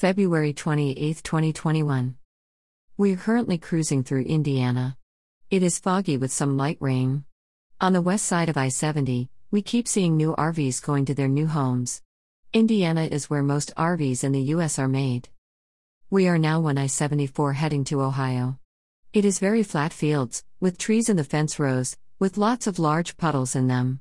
February 28, 2021. We are currently cruising through Indiana. It is foggy with some light rain. On the west side of I 70, we keep seeing new RVs going to their new homes. Indiana is where most RVs in the U.S. are made. We are now on I 74 heading to Ohio. It is very flat fields, with trees in the fence rows, with lots of large puddles in them.